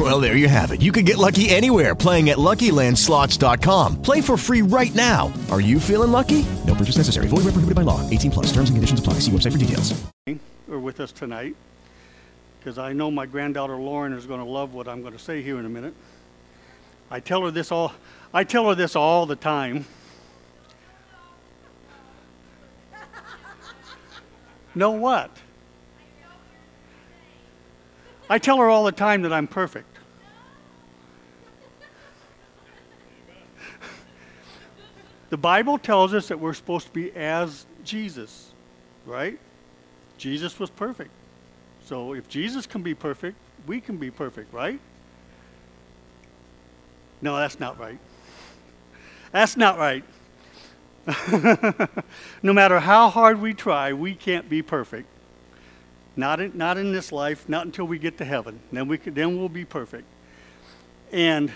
Well, there you have it. You can get lucky anywhere playing at LuckyLandSlots.com. Play for free right now. Are you feeling lucky? No purchase necessary. Void where prohibited by law. 18 plus. Terms and conditions apply. See website for details. Are with us tonight because I know my granddaughter Lauren is going to love what I'm going to say here in a minute. I tell her this all. I tell her this all the time. know what? I tell her all the time that I'm perfect. The Bible tells us that we're supposed to be as Jesus, right? Jesus was perfect. So if Jesus can be perfect, we can be perfect, right? No, that's not right. That's not right. no matter how hard we try, we can't be perfect. Not in, not in this life, not until we get to heaven. Then, we then we'll be perfect. And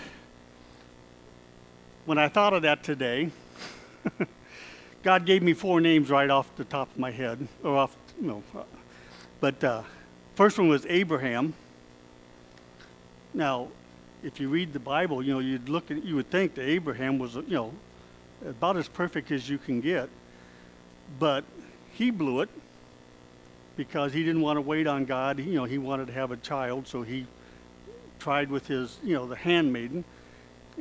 when I thought of that today, God gave me four names right off the top of my head, or off, you know. But uh, first one was Abraham. Now, if you read the Bible, you know, you'd look at, you would think that Abraham was, you know, about as perfect as you can get. But he blew it because he didn't want to wait on God. You know, he wanted to have a child, so he tried with his, you know, the handmaiden,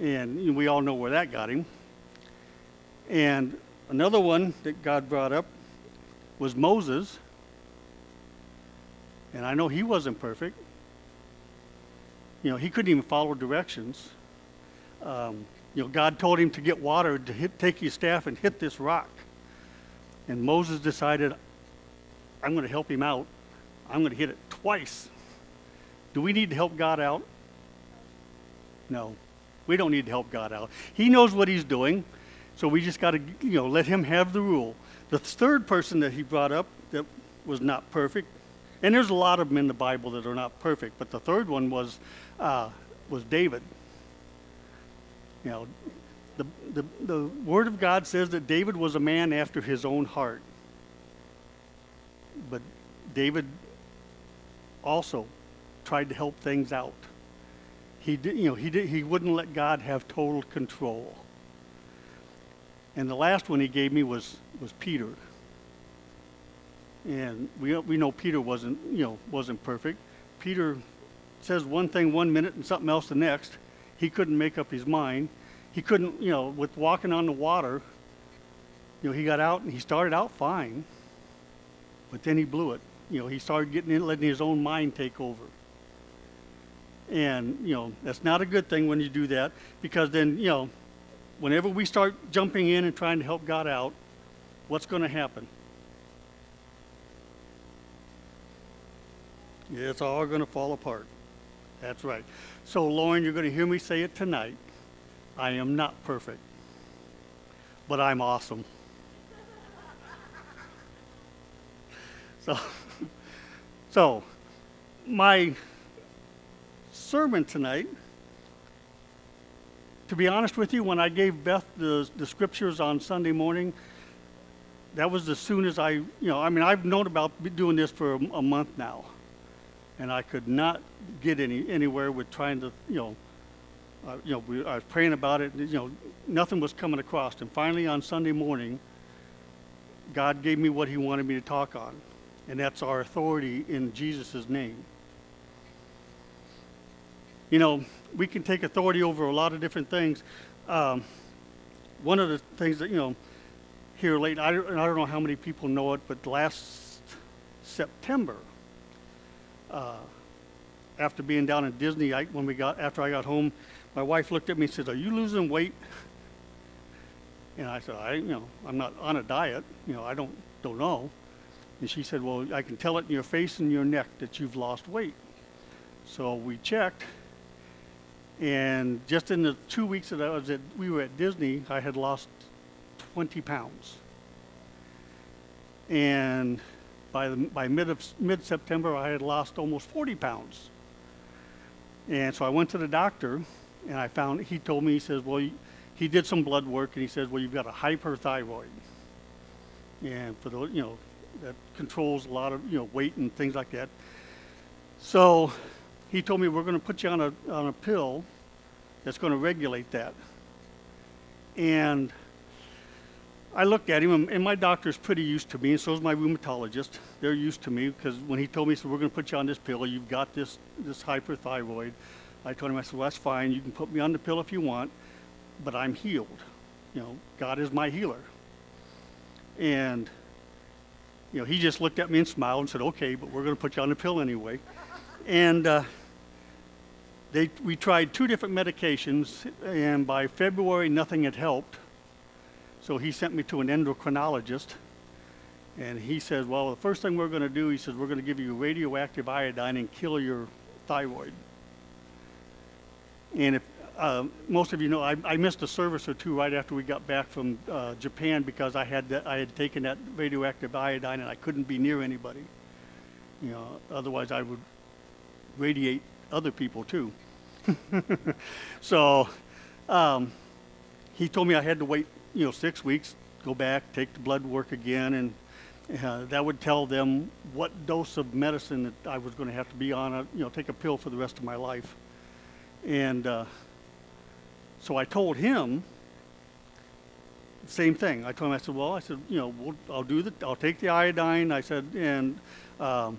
and you know, we all know where that got him. And another one that God brought up was Moses. And I know he wasn't perfect. You know, he couldn't even follow directions. Um, you know, God told him to get water, to hit, take his staff and hit this rock. And Moses decided, I'm going to help him out. I'm going to hit it twice. Do we need to help God out? No. We don't need to help God out. He knows what he's doing, so we just got to, you know, let him have the rule. The third person that he brought up that was not perfect, and there's a lot of them in the Bible that are not perfect, but the third one was, uh, was David. You know, the, the, the Word of God says that David was a man after his own heart. But David also tried to help things out. He did, you know, he did, he wouldn't let God have total control. And the last one he gave me was was Peter. And we we know Peter wasn't you know wasn't perfect. Peter says one thing one minute and something else the next. He couldn't make up his mind. He couldn't you know with walking on the water. You know he got out and he started out fine, but then he blew it. You know he started getting in, letting his own mind take over. And you know that's not a good thing when you do that because then you know whenever we start jumping in and trying to help God out, what's going to happen? It's all going to fall apart. That's right. So, Lauren, you're going to hear me say it tonight. I am not perfect, but I'm awesome. so, so, my sermon tonight to be honest with you, when I gave Beth the, the scriptures on Sunday morning, that was as soon as I, you know, I mean, I've known about doing this for a, a month now, and I could not get any anywhere with trying to, you know, uh, you know, we, I was praying about it. You know, nothing was coming across, and finally on Sunday morning, God gave me what He wanted me to talk on, and that's our authority in Jesus' name. You know, we can take authority over a lot of different things. Um, one of the things that, you know, here late, I don't, I don't know how many people know it, but last September, uh, after being down in Disney, I, when we got, after I got home, my wife looked at me and said, are you losing weight? And I said, I, you know, I'm not on a diet. You know, I don't, don't know. And she said, well, I can tell it in your face and your neck that you've lost weight. So we checked, and just in the two weeks that I was at, we were at Disney, I had lost 20 pounds. And by the, by mid of, mid-September, I had lost almost 40 pounds. And so I went to the doctor, and I found, he told me, he says, well, he did some blood work, and he says, well, you've got a hyperthyroid. And for the, you know, that controls a lot of, you know, weight and things like that. So he told me, we're going to put you on a, on a pill that's going to regulate that. And I looked at him, and- my doctor's pretty used to me, and so is my rheumatologist. They're used to me because when he told me, he said, "We're going to put you on this pill. You've got this this hyperthyroid." I told him, I said, "Well, that's fine. You can put me on the pill if you want, but I'm healed. You know, God is my healer." And you know, he just looked at me and smiled and said, "Okay, but we're going to put you on the pill anyway." And uh, they we tried two different medications, and by February, nothing had helped. So he sent me to an endocrinologist, and he said, "Well, the first thing we're going to do," he says, "we're going to give you radioactive iodine and kill your thyroid." And if uh, most of you know, I, I missed a service or two right after we got back from uh, Japan because I had that, I had taken that radioactive iodine and I couldn't be near anybody. You know, otherwise I would radiate other people too. so um, he told me I had to wait, you know, six weeks, go back, take the blood work again, and uh, that would tell them what dose of medicine that I was going to have to be on, a, you know, take a pill for the rest of my life. And uh, so I told him the same thing. I told him, I said, well, I said, you know, we'll, I'll do the, I'll take the iodine. I said, and um,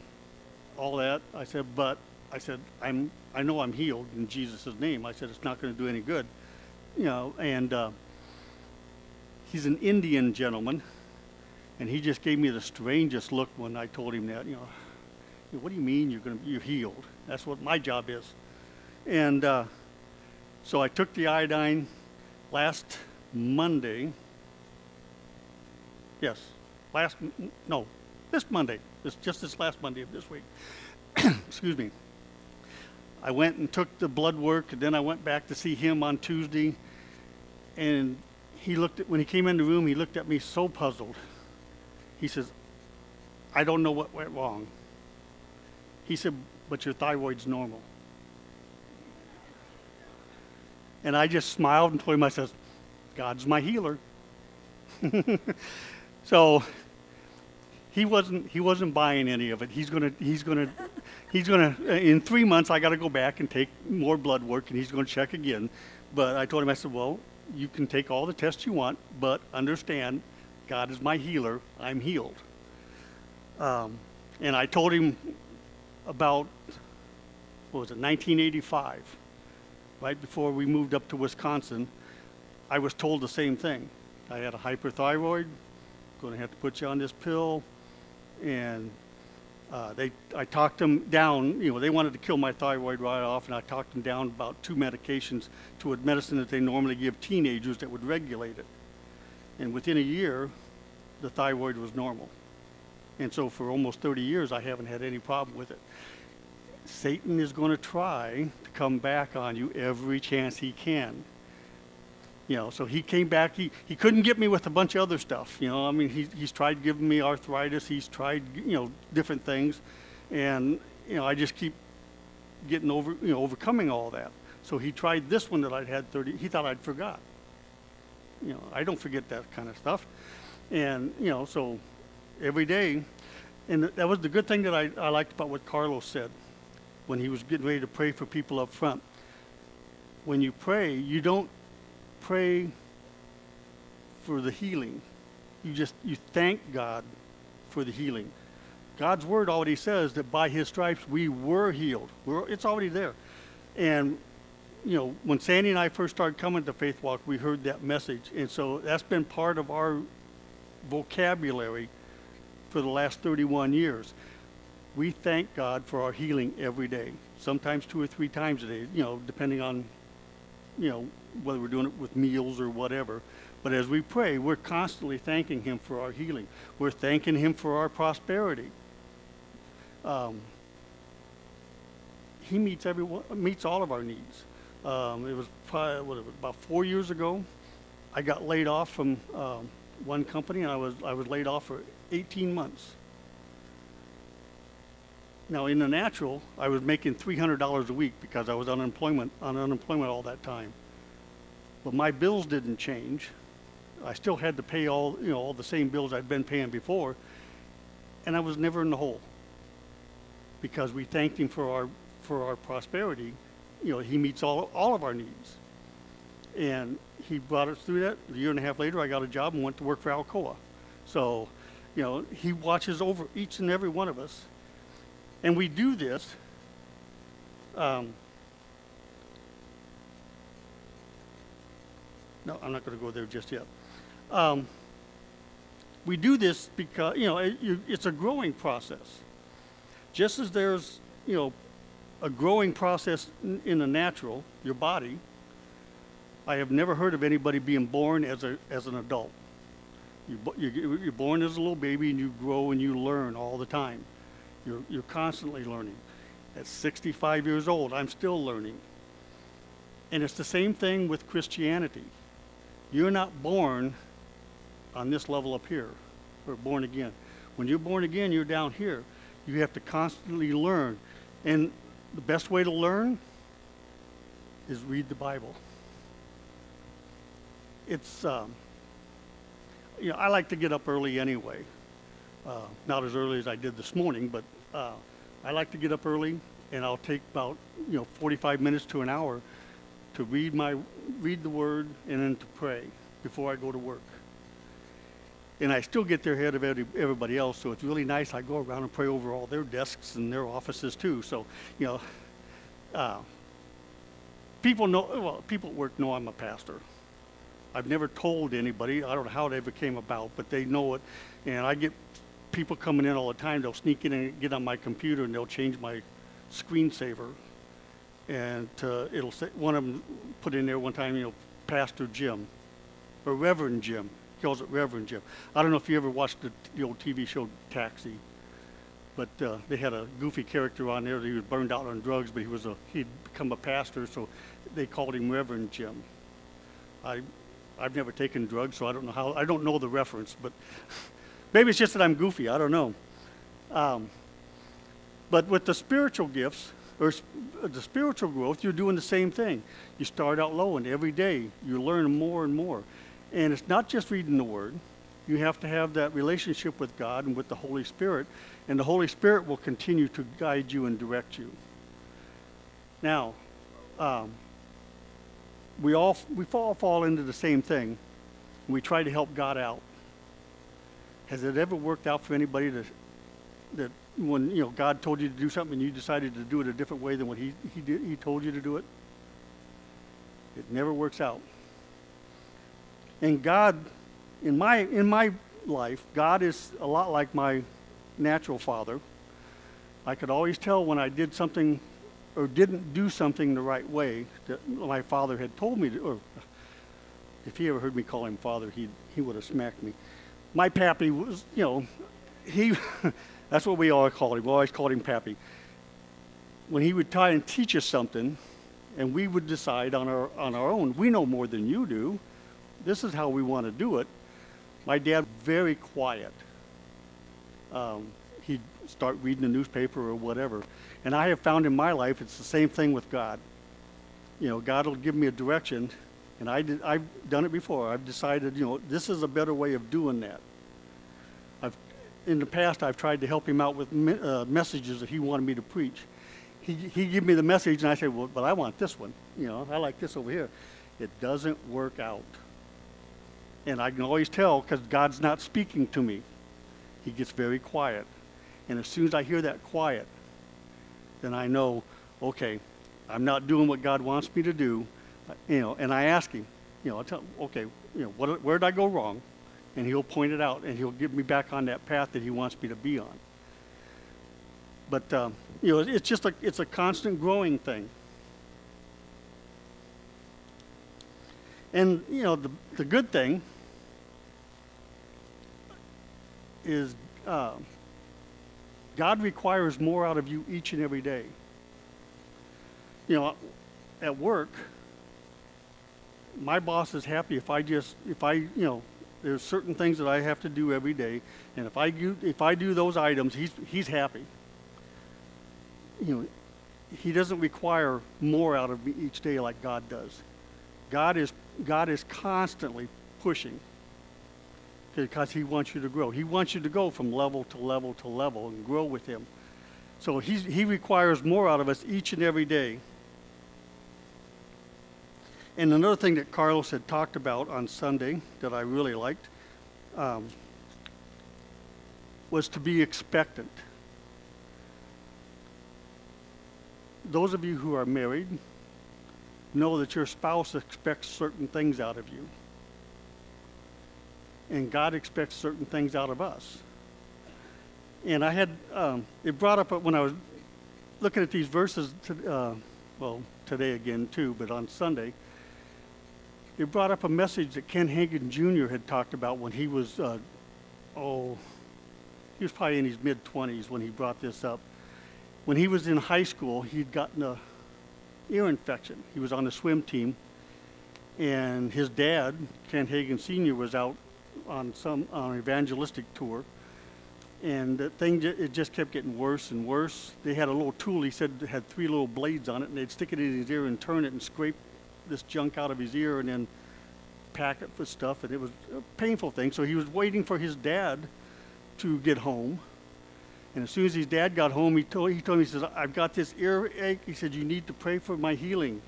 all that. I said, but I said, I'm, I know I'm healed in Jesus' name. I said, it's not going to do any good, you know. And uh, he's an Indian gentleman, and he just gave me the strangest look when I told him that. You know, what do you mean you're going to you're healed? That's what my job is. And uh, so I took the iodine last Monday. Yes, last no, this Monday. This just this last Monday of this week. Excuse me. I went and took the blood work, and then I went back to see him on Tuesday. And he looked at when he came in the room. He looked at me so puzzled. He says, "I don't know what went wrong." He said, "But your thyroid's normal." And I just smiled and told him, I says, God's my healer. so he wasn't he wasn't buying any of it. He's gonna he's gonna he's gonna in three months I gotta go back and take more blood work and he's gonna check again. But I told him I said, Well, you can take all the tests you want, but understand God is my healer. I'm healed. Um, and I told him about what was it, 1985 right before we moved up to Wisconsin, I was told the same thing. I had a hyperthyroid, going to have to put you on this pill, and uh, they, I talked them down. You know, they wanted to kill my thyroid right off, and I talked them down about two medications to a medicine that they normally give teenagers that would regulate it. And within a year, the thyroid was normal. And so for almost 30 years, I haven't had any problem with it. Satan is going to try to come back on you every chance he can. You know, so he came back. He, he couldn't get me with a bunch of other stuff. You know, I mean, he, he's tried giving me arthritis. He's tried, you know, different things. And, you know, I just keep getting over, you know, overcoming all that. So he tried this one that I'd had 30, he thought I'd forgot. You know, I don't forget that kind of stuff. And, you know, so every day, and that was the good thing that I, I liked about what Carlos said when he was getting ready to pray for people up front. When you pray, you don't pray for the healing. You just you thank God for the healing. God's word already says that by his stripes we were healed. We're, it's already there. And you know, when Sandy and I first started coming to Faith Walk, we heard that message. And so that's been part of our vocabulary for the last 31 years we thank God for our healing every day, sometimes two or three times a day, you know, depending on, you know, whether we're doing it with meals or whatever. But as we pray, we're constantly thanking Him for our healing. We're thanking Him for our prosperity. Um, he meets everyone, meets all of our needs. Um, it was probably what, about four years ago. I got laid off from um, one company, and I was I was laid off for 18 months Now, in the natural, I was making $300 a week because I was unemployment, on unemployment all that time. But my bills didn't change. I still had to pay all, you know, all the same bills I'd been paying before, and I was never in the hole because we thanked him for our for our prosperity. You know, he meets all all of our needs, and he brought us through that. A year and a half later, I got a job and went to work for Alcoa. So, you know, he watches over each and every one of us, and we do this. Um, no, I'm not going to go there just yet. Um, we do this because you know it, you, it's a growing process. Just as there's you know a growing process in, in the natural, your body. I have never heard of anybody being born as a as an adult. You, you, you're born as a little baby and you grow and you learn all the time. You're, you're constantly learning. At 65 years old, I'm still learning. And it's the same thing with Christianity. You're not born on this level up here, or born again. When you're born again, you're down here. You have to constantly learn. And the best way to learn is read the Bible. It's, um, you know, I like to get up early anyway. Uh, not as early as I did this morning, but uh, I like to get up early, and I'll take about, you know, 45 minutes to an hour to read my read the Word and then to pray before I go to work. And I still get there ahead of every, everybody else, so it's really nice. I go around and pray over all their desks and their offices too. So, you know, uh, people know. Well, people at work know I'm a pastor. I've never told anybody. I don't know how it ever came about, but they know it. And I get people coming in all the time. They'll sneak in and get on my computer and they'll change my screensaver. And uh, it'll say, one of them put in there one time, you know, Pastor Jim or Reverend Jim. He calls it Reverend Jim. I don't know if you ever watched the, the old TV show Taxi, but uh, they had a goofy character on there. He was burned out on drugs, but he was a he'd become a pastor, so they called him Reverend Jim. I I've never taken drugs, so I don't know how. I don't know the reference, but maybe it's just that I'm goofy. I don't know. Um, but with the spiritual gifts or the spiritual growth, you're doing the same thing. You start out low, and every day you learn more and more. And it's not just reading the Word. You have to have that relationship with God and with the Holy Spirit, and the Holy Spirit will continue to guide you and direct you. Now, um, we all we all fall into the same thing. We try to help God out. Has it ever worked out for anybody to, that when you know God told you to do something and you decided to do it a different way than what He He did, He told you to do it? It never works out. And God, in my in my life, God is a lot like my natural father. I could always tell when I did something or didn't do something the right way that my father had told me to, or if he ever heard me call him father, he he would have smacked me. My pappy was, you know, he, that's what we all called him. We always called him pappy. When he would try and teach us something, and we would decide on our on our own, we know more than you do. This is how we want to do it. My dad very quiet. Um, he'd start reading the newspaper or whatever. And I have found in my life it's the same thing with God. You know, God will give me a direction, and I did, I've done it before. I've decided, you know, this is a better way of doing that. I've, in the past, I've tried to help him out with me, uh, messages that he wanted me to preach. He he give me the message, and I said, well, but I want this one. You know, I like this over here. It doesn't work out, and I can always tell because God's not speaking to me. He gets very quiet. And as soon as I hear that quiet, then I know, okay, I'm not doing what God wants me to do. You know, and I ask him, you know, I tell him, okay, you know, what, where did I go wrong? And he'll point it out, and he'll get me back on that path that he wants me to be on. But um, you know, it's just a it's a constant growing thing. And you know, the the good thing is uh, God requires more out of you each and every day. You know, at work, my boss is happy if I just if I you know there's certain things that I have to do every day, and if I do if I do those items, he's he's happy. you know, he doesn't require more out of me each day like God does. God is, God is constantly pushing because he wants you to grow. He wants you to go from level to level to level and grow with him. So he's, he requires more out of us each and every day. And another thing that Carlos had talked about on Sunday that I really liked um, was to be expectant. Those of you who are married know that your spouse expects certain things out of you. And God expects certain things out of us. And I had, um, it brought up when I was looking at these verses, to, uh, well, today again too, but on Sunday, it brought up a message that Ken Hagin Jr. had talked about when he was, uh, oh, he was probably in his mid 20s when he brought this up. When he was in high school, he'd gotten a ear infection. He was on the swim team, and his dad, Ken Hagin Sr., was out on some on an evangelistic tour, and the thing it just kept getting worse and worse. They had a little tool. He said had three little blades on it, and they'd stick it in his ear and turn it and scrape this junk out of his ear, and then pack it with stuff. And it was a painful thing. So he was waiting for his dad to get home. And as soon as his dad got home, he told, he told me, he says, I've got this earache. He said, you need to pray for my healing.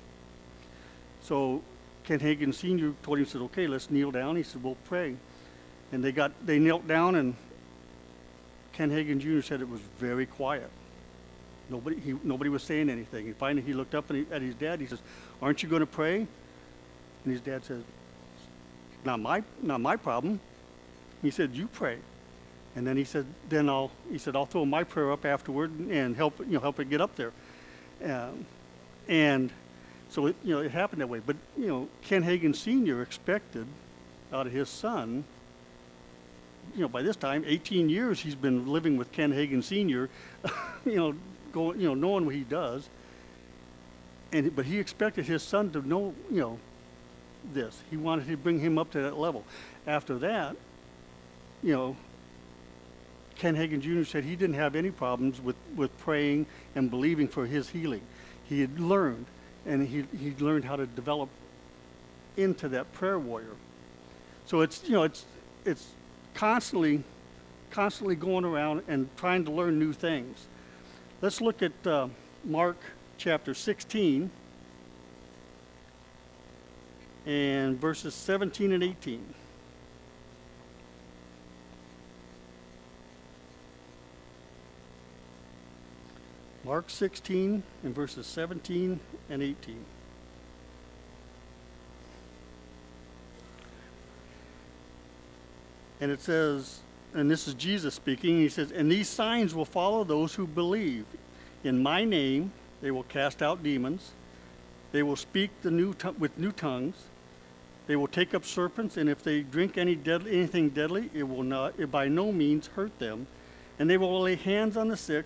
So Ken Hagin Sr. told him, he said, okay, let's kneel down. He said, we'll pray. And they got, they knelt down and Ken Hagin Jr. said it was very quiet. Nobody, he, nobody was saying anything. And finally he looked up he, at his dad. He says, aren't you going to pray? And his dad says, not my, not my problem. He said, you pray. And then he said, then I'll, he said, I'll throw my prayer up afterward and help, you know, help it get up there. Um, and so, it, you know, it happened that way. But, you know, Ken Hagin Sr. expected out of his son, you know, by this time, 18 years he's been living with Ken Hagin Sr., you know, going, you know, knowing what he does. And, but he expected his son to know, you know, this. He wanted to bring him up to that level. After that, you know, Ken Hagin Jr. said he didn't have any problems with, with praying and believing for his healing. He had learned, and he, he learned how to develop into that prayer warrior. So it's, you know, it's, it's constantly, constantly going around and trying to learn new things. Let's look at uh, Mark chapter 16 and verses 17 and 18. Mark 16 and verses 17 and 18. And it says, and this is Jesus speaking, he says, And these signs will follow those who believe. In my name they will cast out demons. They will speak the new with new tongues. They will take up serpents, and if they drink any deadly, anything deadly, it will not, it by no means hurt them. And they will lay hands on the sick,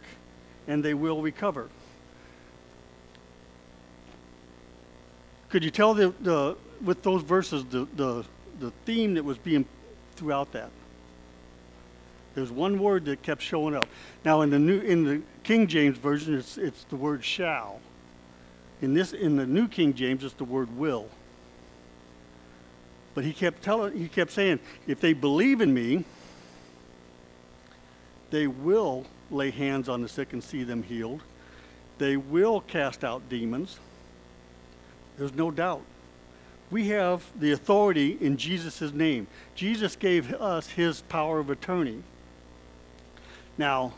and they will recover. Could you tell the, the with those verses the, the, the theme that was being throughout that? There's one word that kept showing up. Now in the new in the King James version, it's it's the word shall. In this in the New King James, it's the word will. But he kept telling he kept saying, if they believe in me, they will lay hands on the sick and see them healed. They will cast out demons. There's no doubt. We have the authority in Jesus' name. Jesus gave us his power of attorney. Now,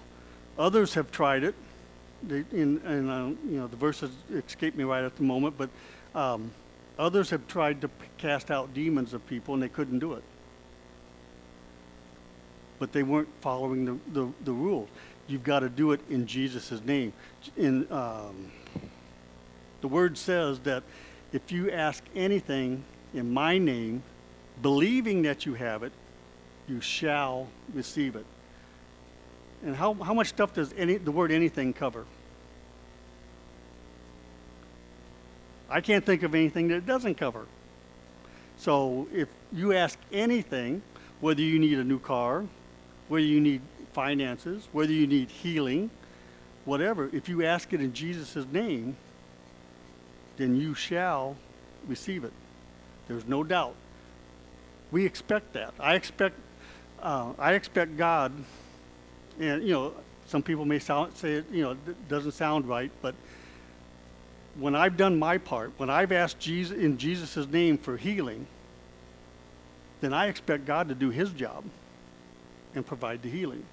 others have tried it. They, in, in uh, you know, the verses escape me right at the moment, but um, others have tried to cast out demons of people and they couldn't do it. But they weren't following the, the, the rules you've got to do it in Jesus' name. In, um, the word says that if you ask anything in my name, believing that you have it, you shall receive it. And how, how much stuff does any, the word anything cover? I can't think of anything that it doesn't cover. So if you ask anything, whether you need a new car, whether you need finances, whether you need healing, whatever, if you ask it in Jesus' name, then you shall receive it. There's no doubt. We expect that. I expect, uh, I expect God, and you know, some people may sound, say it, you know, it doesn't sound right, but when I've done my part, when I've asked Jesus in Jesus' name for healing, then I expect God to do His job and provide the healing,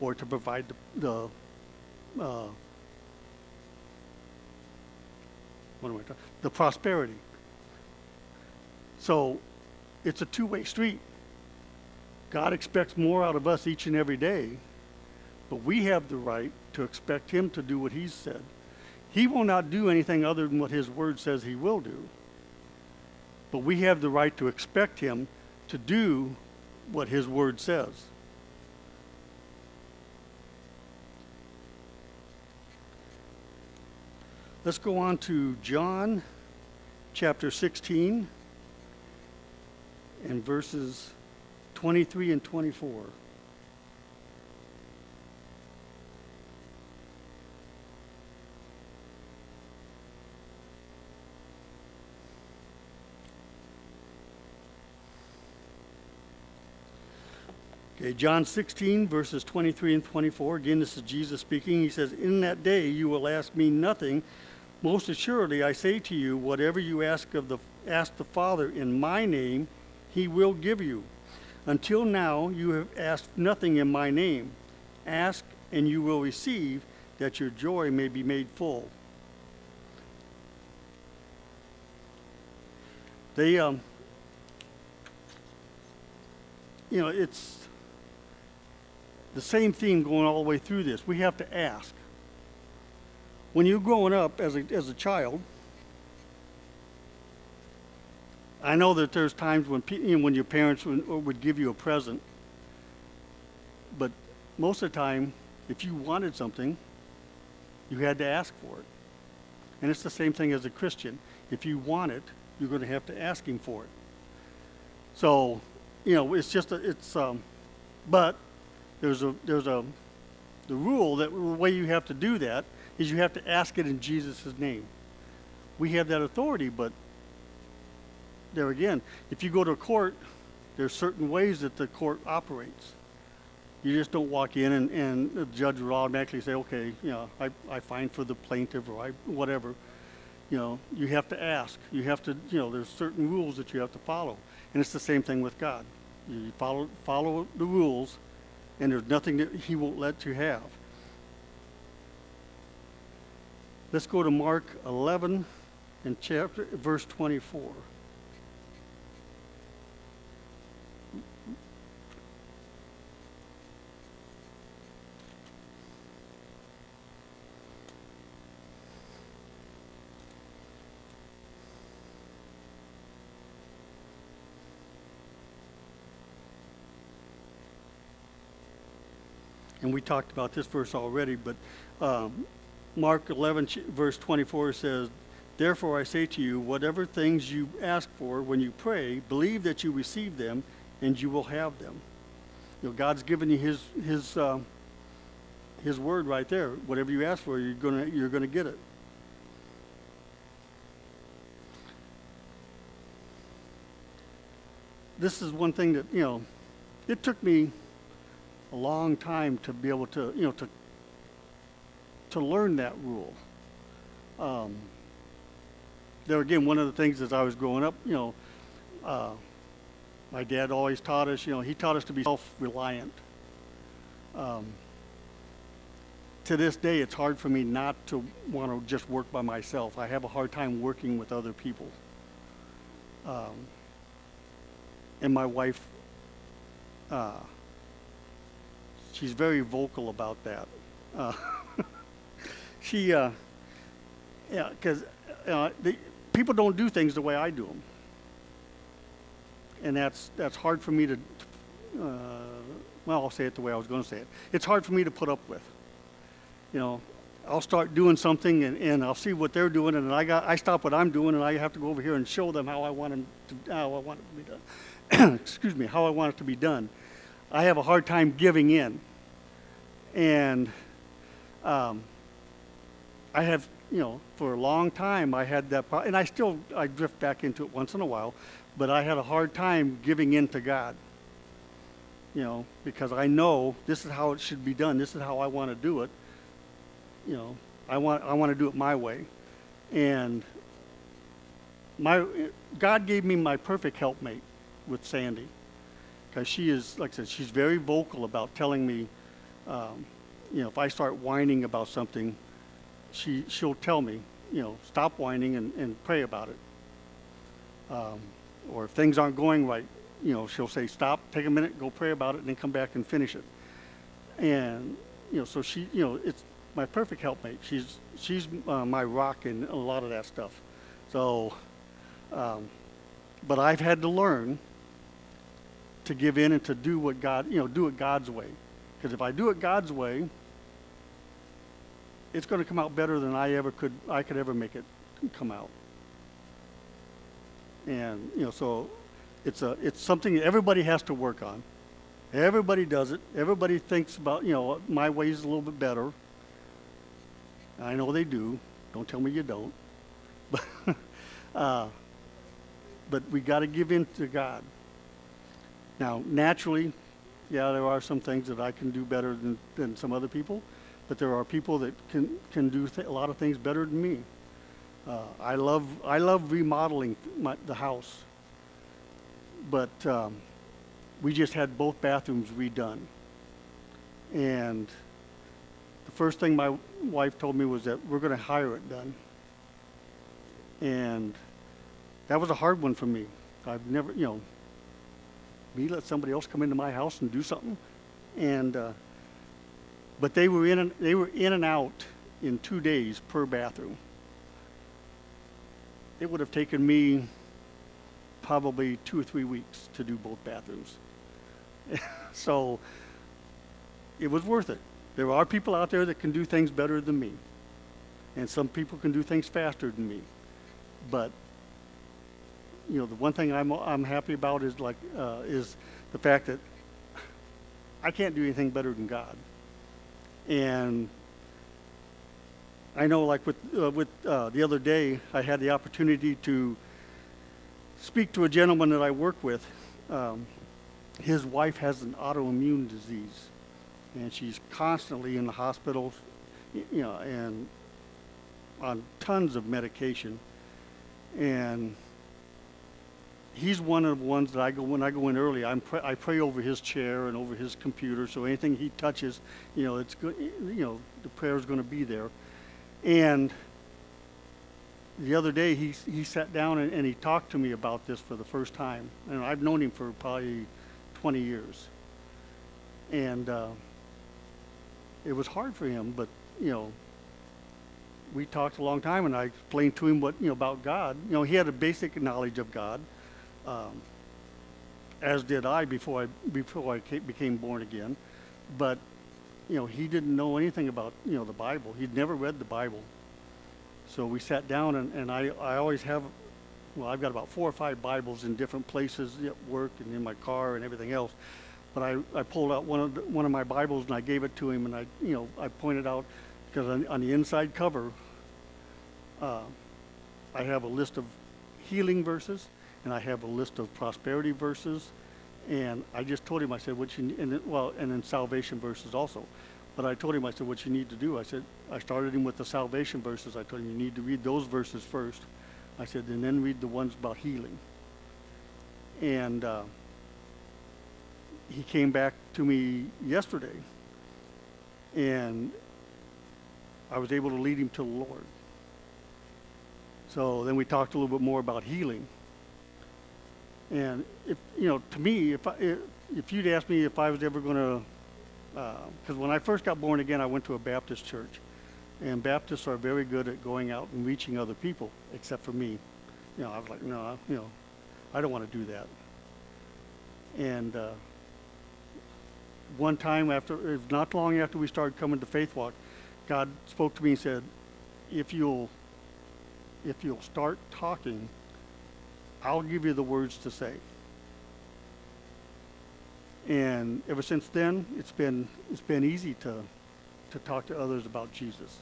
or to provide the, the uh, what am I talking? The prosperity. So it's a two-way street. God expects more out of us each and every day, but we have the right to expect Him to do what He's said. He will not do anything other than what His Word says He will do. But we have the right to expect Him to do what His Word says. Let's go on to John chapter 16 and verses 23 and 24. Okay, John 16, verses 23 and 24. Again, this is Jesus speaking. He says, In that day you will ask me nothing. Most assuredly, I say to you, whatever you ask of the ask the Father in my name, he will give you. Until now, you have asked nothing in my name. Ask, and you will receive, that your joy may be made full. They, um, you know, it's the same theme going all the way through this. We have to ask. When you're growing up as a, as a child, I know that there's times when, you know, when your parents would, would give you a present, but most of the time, if you wanted something, you had to ask for it. And it's the same thing as a Christian. If you want it, you're going to have to ask Him for it. So, you know, it's just a, it's, um, but there's a there's a the rule that the way you have to do that is you have to ask it in Jesus' name. We have that authority, but there again, if you go to a court, there's certain ways that the court operates. You just don't walk in and, and the judge will automatically say, okay, you know, I, I find for the plaintiff or I whatever. You know, you have to ask. You have to, you know, there's certain rules that you have to follow. And it's the same thing with God. You follow follow the rules and there's nothing that he won't let you have. Let's go to Mark 11 and chapter verse 24. And we talked about this verse already, but um, Mark 11, verse 24 says, Therefore I say to you, whatever things you ask for when you pray, believe that you receive them, and you will have them. You know, God's given you His His uh, His word right there. Whatever you ask for, you're gonna you're gonna get it. This is one thing that you know. It took me a long time to be able to, you know, to to learn that rule. Um, there again, one of the things as I was growing up, you know, uh, my dad always taught us, you know, he taught us to be self-reliant. Um, to this day, it's hard for me not to want to just work by myself. I have a hard time working with other people. Um, and my wife, uh, she's very vocal about that. Uh, she, uh, yeah, because uh, people don't do things the way I do them, and that's that's hard for me to. Uh, well, I'll say it the way I was going to say it. It's hard for me to put up with. You know, I'll start doing something and, and I'll see what they're doing, and I got I stop what I'm doing, and I have to go over here and show them how I want them to how I want it to be done. Excuse me, how I want it to be done. I have a hard time giving in. And um, I have, you know, for a long time I had that, pro- and I still I drift back into it once in a while, but I had a hard time giving in to God. You know, because I know this is how it should be done. This is how I want to do it. You know, I want I want to do it my way, and my God gave me my perfect helpmate with Sandy, because she is like I said, she's very vocal about telling me, um, you know, if I start whining about something, she she'll tell me, you know, stop whining and, and pray about it. Um, or if things aren't going right, you know, she'll say, stop, take a minute, go pray about it, and then come back and finish it. And you know, so she, you know, it's my perfect helpmate. She's she's uh, my rock in a lot of that stuff. So, um, but I've had to learn to give in and to do what God, you know, do it God's way. Because if I do it God's way, it's going to come out better than I ever could I could ever make it come out. And you know, so it's a it's something everybody has to work on. Everybody does it. Everybody thinks about you know my way is a little bit better. I know they do. Don't tell me you don't. But uh, but we got to give in to God. Now, naturally, yeah, there are some things that I can do better than, than some other people, but there are people that can, can do th- a lot of things better than me. Uh, I love I love remodeling my, the house, but um, we just had both bathrooms redone, and the first thing my wife told me was that we're going to hire it done, and that was a hard one for me. I've never, you know, me let somebody else come into my house and do something, and uh, but they were in and they were in and out in two days per bathroom. It would have taken me probably two or three weeks to do both bathrooms. so it was worth it. There are people out there that can do things better than me, and some people can do things faster than me. But you know, the one thing I'm I'm happy about is like uh, is the fact that I can't do anything better than God, and I know like with uh, with uh, the other day I had the opportunity to speak to a gentleman that I work with. Um, his wife has an autoimmune disease, and she's constantly in the hospital, you know, and on tons of medication, and he's one of the ones that I go when I go in early. I'm I pray over his chair and over his computer, so anything he touches, you know, it's good. You know, the prayer is going to be there. And the other day, he he sat down and, and he talked to me about this for the first time. And I've known him for probably 20 years. And uh, it was hard for him, but you know, we talked a long time, and I explained to him what you know about God. You know, he had a basic knowledge of God, um, as did I before I before I ca- became born again. But you know, he didn't know anything about you know the Bible. He'd never read the Bible. So we sat down, and, and I I always have, well, I've got about four or five Bibles in different places at work and in my car and everything else. But I, I pulled out one of the, one of my Bibles and I gave it to him, and I you know I pointed out because on, on the inside cover, uh, I have a list of healing verses, and I have a list of prosperity verses, and I just told him, I said, what you, ne- and then, well, and then salvation verses also. But I told him, I said, what you need to do, I said, I started him with the salvation verses. I told him, you need to read those verses first. I said, and then read the ones about healing. And uh, he came back to me yesterday, and I was able to lead him to the Lord. So then we talked a little bit more about healing. And if you know, to me, if I, if, you'd asked me if I was ever going to, because when I first got born again, I went to a Baptist church, and Baptists are very good at going out and reaching other people, except for me. You know, I was like, no, I- you know, I don't want to do that. And uh, one time after, not long after we started coming to Faith Walk, God spoke to me and said, if you'll if you'll start talking, I'll give you the words to say. And ever since then, it's been it's been easy to to talk to others about Jesus.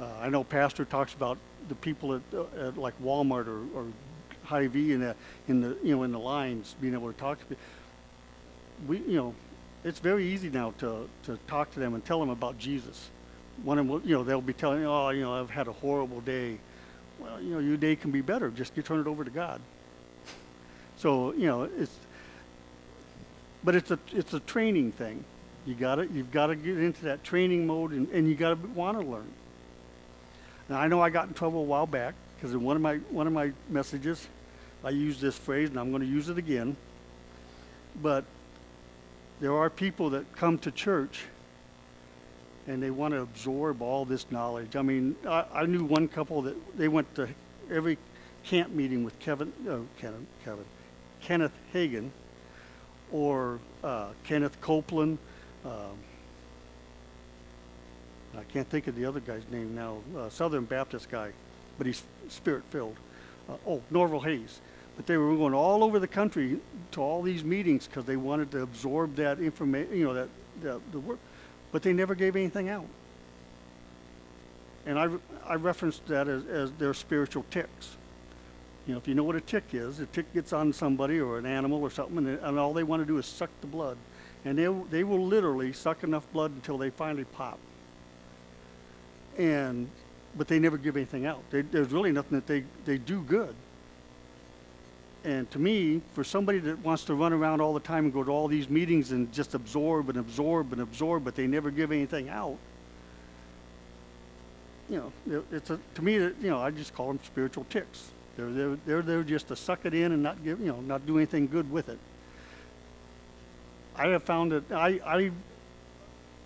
Uh, I know Pastor talks about the people at, uh, at like Walmart or, or Hy-Vee in the, in the you know in the lines being able to talk to people. We you know, it's very easy now to to talk to them and tell them about Jesus. One of them, will- you know, they'll be telling oh, you know, I've had a horrible day. Well, you know, your day can be better. Just you turn it over to God. So you know, it's but it's a it's a training thing. You got to you've got to get into that training mode, and, and you got to want to learn. Now I know I got in trouble a while back because in one of my one of my messages, I used this phrase, and I'm going to use it again. But there are people that come to church, and they want to absorb all this knowledge. I mean, I, I knew one couple that they went to every camp meeting with Kevin, oh, Kevin, Kevin, Kenneth Hagin, or uh, Kenneth Copeland. Um, I can't think of the other guy's name now. Uh, Southern Baptist guy, but he's spirit filled. Uh, oh, Norval Hayes. But they were going all over the country to all these meetings because they wanted to absorb that information, you know, that, that the work. But they never gave anything out. And I, I referenced that as, as their spiritual ticks. You know, if you know what a tick is, a tick gets on somebody or an animal or something, and, and all they want to do is suck the blood. And they, they will literally suck enough blood until they finally pop. And, but they never give anything out. They, there's really nothing that they, they do good. And to me, for somebody that wants to run around all the time and go to all these meetings and just absorb and absorb and absorb, but they never give anything out, you know, it- it's a, to me, you know, I just call them spiritual ticks. They're, they're, they're there just to suck it in and not give, you know, not do anything good with it. I have found that I, I,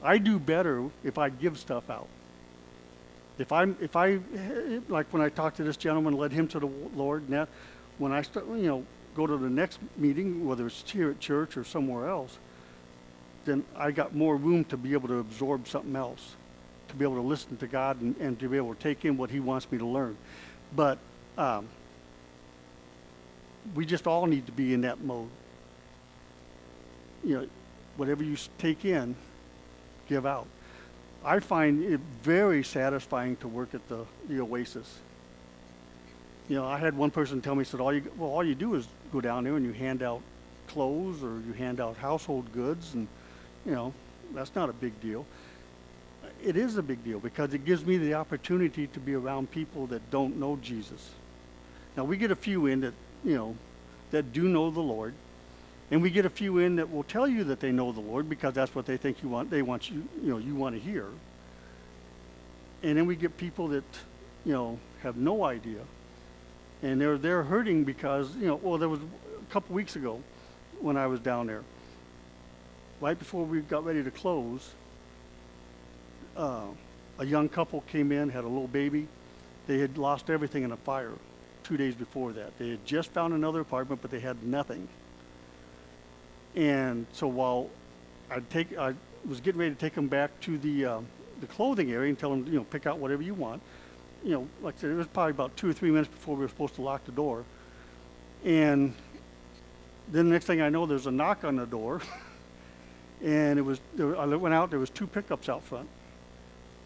I do better if I give stuff out. If I'm, if I, like when I talked to this gentleman, led him to the Lord, and when I start, you know, go to the next meeting, whether it's here at church or somewhere else, then I got more room to be able to absorb something else, to be able to listen to God and, and to be able to take in what He wants me to learn. But um, we just all need to be in that mode. You know, whatever you take in, give out. I find it very satisfying to work at the, the Oasis. You know, I had one person tell me, said, all you, well, all you do is go down there and you hand out clothes or you hand out household goods and, you know, that's not a big deal. It is a big deal because it gives me the opportunity to be around people that don't know Jesus. Now, we get a few in that, you know, that do know the Lord. And we get a few in that will tell you that they know the Lord because that's what they think you want, they want you, you know, you want to hear. And then we get people that, you know, have no idea. And they're, they're hurting because, you know, well, there was a couple weeks ago when I was down there, right before we got ready to close, uh, a young couple came in, had a little baby. They had lost everything in a fire two days before that. They had just found another apartment, but they had nothing. And so while I take, I was getting ready to take them back to the um, the clothing area and tell them, you know, pick out whatever you want. You know, like I said, it was probably about two or three minutes before we were supposed to lock the door. And then the next thing I know, there's a knock on the door, and it was. There, I went out. There was two pickups out front,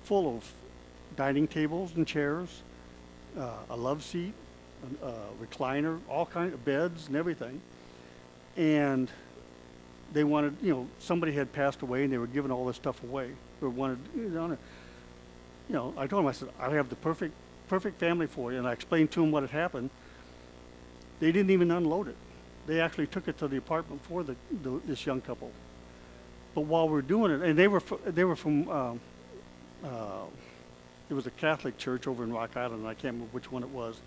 full of dining tables and chairs, uh, a love seat, a, a recliner, all kinds of beds and everything. And they wanted, you know, somebody had passed away and they were giving all this stuff away. Or wanted, you know, you know, I told him, I said, I have the perfect, perfect family for you. And I explained to him what had happened. They didn't even unload it. They actually took it to the apartment for the, the this young couple. But while we're doing it, and they were, they were from, um, uh, it was a Catholic church over in Rock Island, and I can't remember which one it was.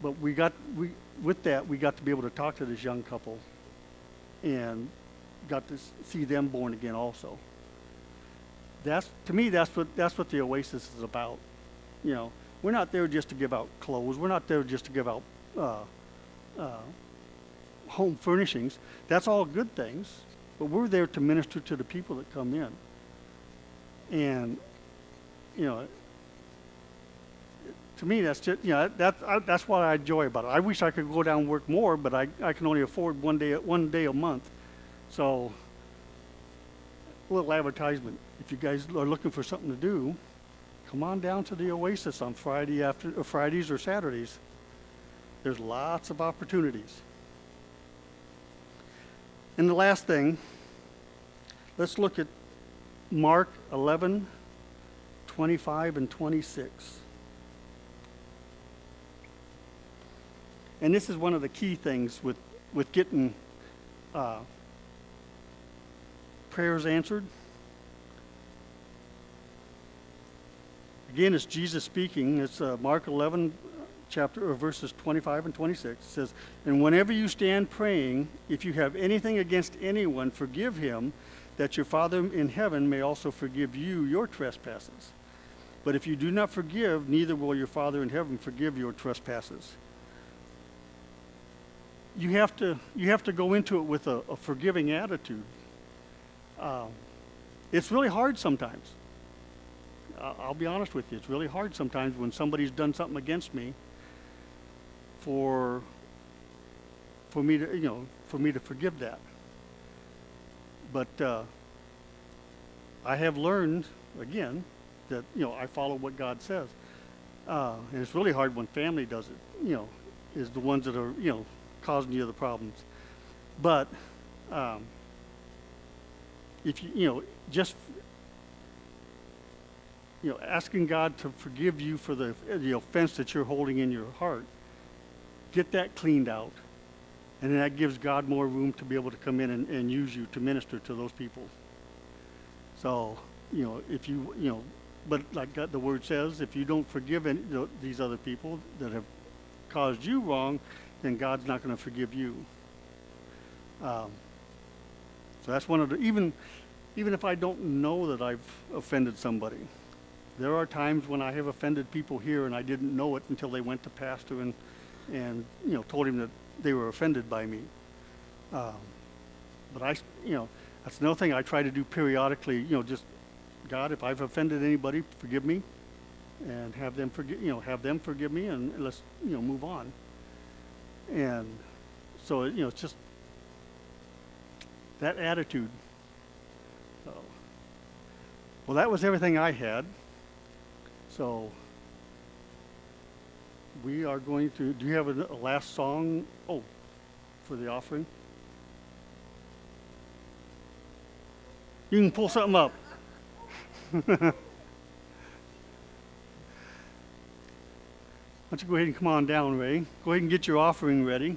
But we got, we, with that, we got to be able to talk to this young couple and got to see them born again also. That's, to me, that's what, that's what the Oasis is about. You know, we're not there just to give out clothes. We're not there just to give out uh, uh, home furnishings. That's all good things, but we're there to minister to the people that come in. And, you know, to me, that's just, you know, that, I, that's what I enjoy about it. I wish I could go down and work more, but I, I can only afford one day, one day a month. So, a little advertisement. If you guys are looking for something to do, come on down to the Oasis on Friday after or Fridays or Saturdays. There's lots of opportunities. And the last thing, let's look at Mark 11, 25 and 26. And this is one of the key things with, with getting uh, prayers answered. Again, it's Jesus speaking. It's uh, Mark 11, chapter or verses 25 and 26. It says, "And whenever you stand praying, if you have anything against anyone, forgive him, that your Father in heaven may also forgive you your trespasses. But if you do not forgive, neither will your Father in heaven forgive your trespasses." You have to you have to go into it with a, a forgiving attitude. Um, it's really hard sometimes. I'll be honest with you. It's really hard sometimes when somebody's done something against me for for me to you know for me to forgive that. But uh, I have learned again that you know I follow what God says, uh, and it's really hard when family does it. You know, is the ones that are you know causing you the problems. But um, if you you know just you know asking God to forgive you for the the offense that you're holding in your heart, get that cleaned out, and that gives God more room to be able to come in and, and use you to minister to those people. So you know if you you know, but like the word says, if you don't forgive any, you know, these other people that have caused you wrong, then God's not going to forgive you. Um, so that's one of the even even if I don't know that I've offended somebody, there are times when I have offended people here and I didn't know it until they went to pastor and and you know told him that they were offended by me. Um, but I you know that's another thing I try to do periodically. You know just God, if I've offended anybody, forgive me, and have them forgive you know have them forgive me and let's you know move on. And so you know it's just that attitude. So, well, that was everything I had. So we are going to. Do you have a, a last song? Oh, for the offering. You can pull something up. Why don't you go ahead and come on down, Ray? Go ahead and get your offering ready.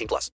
18 plus.